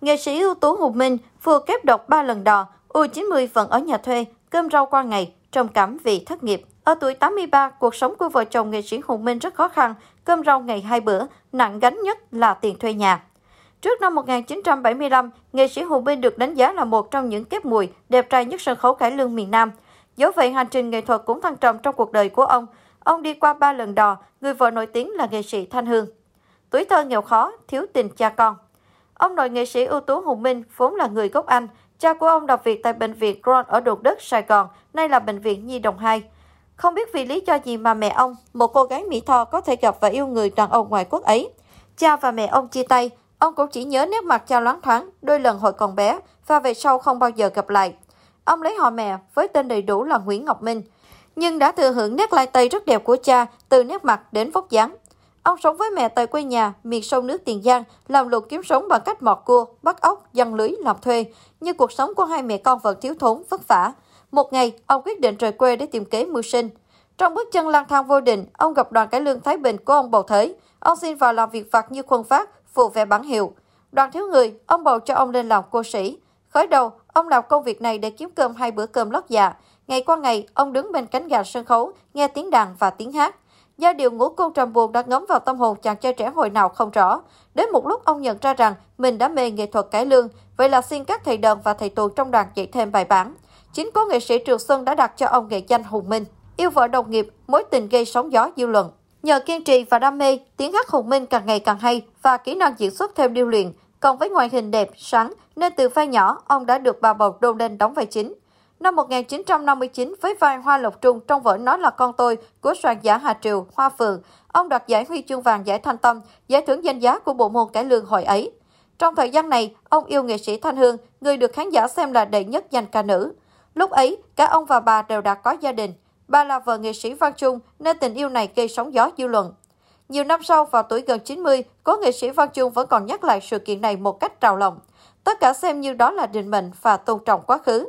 Nghệ sĩ ưu tú Hùng Minh vừa kép độc 3 lần đò, U90 vẫn ở nhà thuê, cơm rau qua ngày, trầm cảm vì thất nghiệp. Ở tuổi 83, cuộc sống của vợ chồng nghệ sĩ Hùng Minh rất khó khăn, cơm rau ngày hai bữa, nặng gánh nhất là tiền thuê nhà. Trước năm 1975, nghệ sĩ Hùng Minh được đánh giá là một trong những kép mùi đẹp trai nhất sân khấu cải lương miền Nam. Dẫu vậy, hành trình nghệ thuật cũng thăng trầm trong cuộc đời của ông. Ông đi qua ba lần đò, người vợ nổi tiếng là nghệ sĩ Thanh Hương. Tuổi thơ nghèo khó, thiếu tình cha con. Ông nội nghệ sĩ ưu tú Hùng Minh vốn là người gốc Anh. Cha của ông làm việc tại bệnh viện Crohn ở Đồn Đất, Sài Gòn, nay là bệnh viện Nhi Đồng 2. Không biết vì lý do gì mà mẹ ông, một cô gái Mỹ Tho có thể gặp và yêu người đàn ông ngoại quốc ấy. Cha và mẹ ông chia tay, ông cũng chỉ nhớ nét mặt cha loáng thoáng đôi lần hồi còn bé và về sau không bao giờ gặp lại. Ông lấy họ mẹ với tên đầy đủ là Nguyễn Ngọc Minh, nhưng đã thừa hưởng nét lai tây rất đẹp của cha từ nét mặt đến vóc dáng. Ông sống với mẹ tại quê nhà, miền sông nước Tiền Giang, làm luật kiếm sống bằng cách mọt cua, bắt ốc, dăng lưới, làm thuê. Nhưng cuộc sống của hai mẹ con vẫn thiếu thốn, vất vả. Một ngày, ông quyết định rời quê để tìm kế mưu sinh. Trong bước chân lang thang vô định, ông gặp đoàn cải lương Thái Bình của ông Bầu Thới. Ông xin vào làm việc vặt như khuân phát, phụ vẽ bản hiệu. Đoàn thiếu người, ông bầu cho ông lên làm cô sĩ. Khởi đầu, ông làm công việc này để kiếm cơm hai bữa cơm lót dạ. Ngày qua ngày, ông đứng bên cánh gà sân khấu, nghe tiếng đàn và tiếng hát. Do điều ngũ cung trầm buồn đã ngấm vào tâm hồn chàng trai trẻ hồi nào không rõ. Đến một lúc ông nhận ra rằng mình đã mê nghệ thuật cải lương, vậy là xin các thầy đờn và thầy tuồng trong đoàn dạy thêm bài bản. Chính cố nghệ sĩ Trường Xuân đã đặt cho ông nghệ danh Hùng Minh. Yêu vợ đồng nghiệp, mối tình gây sóng gió dư luận. Nhờ kiên trì và đam mê, tiếng hát Hùng Minh càng ngày càng hay và kỹ năng diễn xuất thêm điêu luyện. Còn với ngoại hình đẹp, sáng, nên từ vai nhỏ, ông đã được bà bầu đôn lên đóng vai chính. Năm 1959, với vai Hoa Lộc Trung trong vở Nói là con tôi của soạn giả Hà Triều, Hoa Phượng, ông đoạt giải huy chương vàng giải thanh tâm, giải thưởng danh giá của bộ môn cải lương hồi ấy. Trong thời gian này, ông yêu nghệ sĩ Thanh Hương, người được khán giả xem là đệ nhất danh ca nữ. Lúc ấy, cả ông và bà đều đã có gia đình. Bà là vợ nghệ sĩ Văn Trung, nên tình yêu này gây sóng gió dư luận. Nhiều năm sau, vào tuổi gần 90, cố nghệ sĩ Văn Trung vẫn còn nhắc lại sự kiện này một cách trào lòng. Tất cả xem như đó là định mệnh và tôn trọng quá khứ.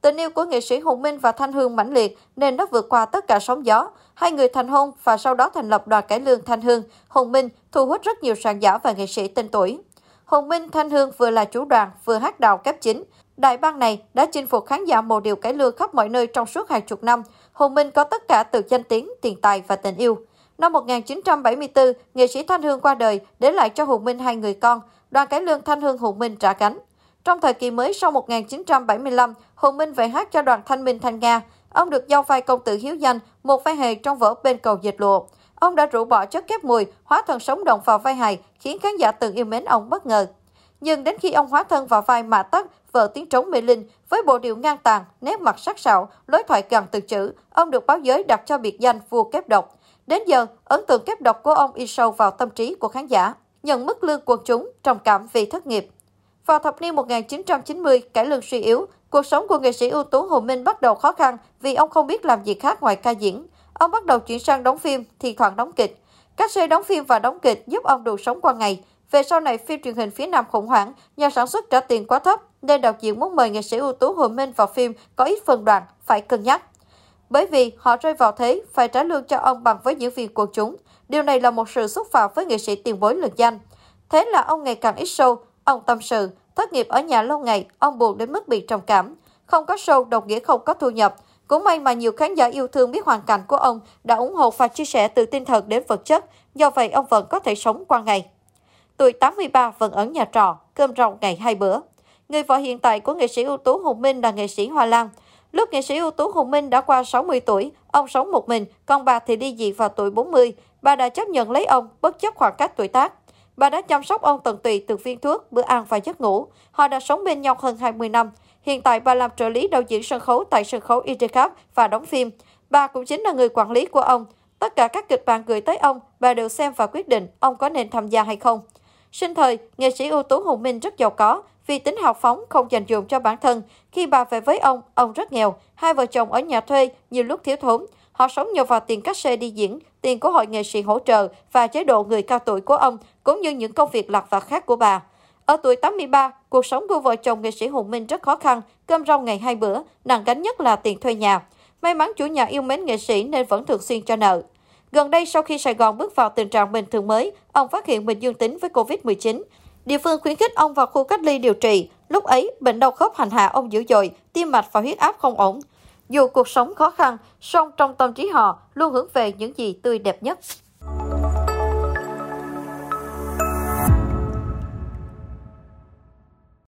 Tình yêu của nghệ sĩ Hùng Minh và Thanh Hương mãnh liệt nên nó vượt qua tất cả sóng gió. Hai người thành hôn và sau đó thành lập đoàn cải lương Thanh Hương, Hùng Minh thu hút rất nhiều sàn giả và nghệ sĩ tên tuổi. Hùng Minh Thanh Hương vừa là chủ đoàn, vừa hát đào kép chính. Đại bang này đã chinh phục khán giả mồ điều cải lương khắp mọi nơi trong suốt hàng chục năm. Hùng Minh có tất cả từ danh tiếng, tiền tài và tình yêu. Năm 1974, nghệ sĩ Thanh Hương qua đời, để lại cho Hùng Minh hai người con. Đoàn cải lương Thanh Hương Hùng Minh trả cánh. Trong thời kỳ mới sau 1975, Hồ Minh về hát cho đoàn Thanh Minh Thanh Nga. Ông được giao vai công tử hiếu danh, một vai hề trong vở Bên cầu dịch lụa. Ông đã rũ bỏ chất kép mùi, hóa thân sống động vào vai hài, khiến khán giả từng yêu mến ông bất ngờ. Nhưng đến khi ông hóa thân vào vai Mã Tắc, vợ tiếng trống mê linh, với bộ điệu ngang tàn, nét mặt sắc sảo, lối thoại gần từ chữ, ông được báo giới đặt cho biệt danh vua kép độc. Đến giờ, ấn tượng kép độc của ông in sâu vào tâm trí của khán giả, nhận mức lương quần chúng, trầm cảm vì thất nghiệp. Vào thập niên 1990, cải lương suy yếu, cuộc sống của nghệ sĩ ưu tú Hồ Minh bắt đầu khó khăn vì ông không biết làm gì khác ngoài ca diễn. Ông bắt đầu chuyển sang đóng phim, thì thoảng đóng kịch. Các xe đóng phim và đóng kịch giúp ông đủ sống qua ngày. Về sau này, phim truyền hình phía Nam khủng hoảng, nhà sản xuất trả tiền quá thấp, nên đạo diễn muốn mời nghệ sĩ ưu tú Hồ Minh vào phim có ít phần đoạn, phải cân nhắc. Bởi vì họ rơi vào thế phải trả lương cho ông bằng với diễn viên quần chúng. Điều này là một sự xúc phạm với nghệ sĩ tiền bối lừng danh. Thế là ông ngày càng ít show, ông tâm sự, thất nghiệp ở nhà lâu ngày, ông buồn đến mức bị trầm cảm. Không có show đồng nghĩa không có thu nhập. Cũng may mà nhiều khán giả yêu thương biết hoàn cảnh của ông đã ủng hộ và chia sẻ từ tinh thần đến vật chất, do vậy ông vẫn có thể sống qua ngày. Tuổi 83 vẫn ở nhà trọ, cơm rau ngày hai bữa. Người vợ hiện tại của nghệ sĩ ưu tú Hùng Minh là nghệ sĩ Hoa Lan. Lúc nghệ sĩ ưu tú Hùng Minh đã qua 60 tuổi, ông sống một mình, còn bà thì đi dị vào tuổi 40. Bà đã chấp nhận lấy ông, bất chấp khoảng cách tuổi tác. Bà đã chăm sóc ông tận tụy từ viên thuốc, bữa ăn và giấc ngủ. Họ đã sống bên nhau hơn 20 năm. Hiện tại bà làm trợ lý đạo diễn sân khấu tại sân khấu Intercap và đóng phim. Bà cũng chính là người quản lý của ông. Tất cả các kịch bản gửi tới ông, bà đều xem và quyết định ông có nên tham gia hay không. Sinh thời, nghệ sĩ ưu tú Hùng Minh rất giàu có, vì tính học phóng không dành dụng cho bản thân. Khi bà về với ông, ông rất nghèo, hai vợ chồng ở nhà thuê, nhiều lúc thiếu thốn. Họ sống nhờ vào tiền cát xe đi diễn, tiền của hội nghệ sĩ hỗ trợ và chế độ người cao tuổi của ông, cũng như những công việc lặt vặt khác của bà. Ở tuổi 83, cuộc sống của vợ chồng nghệ sĩ Hùng Minh rất khó khăn, cơm rau ngày hai bữa, nặng gánh nhất là tiền thuê nhà. May mắn chủ nhà yêu mến nghệ sĩ nên vẫn thường xuyên cho nợ. Gần đây, sau khi Sài Gòn bước vào tình trạng bình thường mới, ông phát hiện mình dương tính với Covid-19. Địa phương khuyến khích ông vào khu cách ly điều trị. Lúc ấy, bệnh đau khớp hành hạ ông dữ dội, tim mạch và huyết áp không ổn. Dù cuộc sống khó khăn, song trong tâm trí họ luôn hướng về những gì tươi đẹp nhất.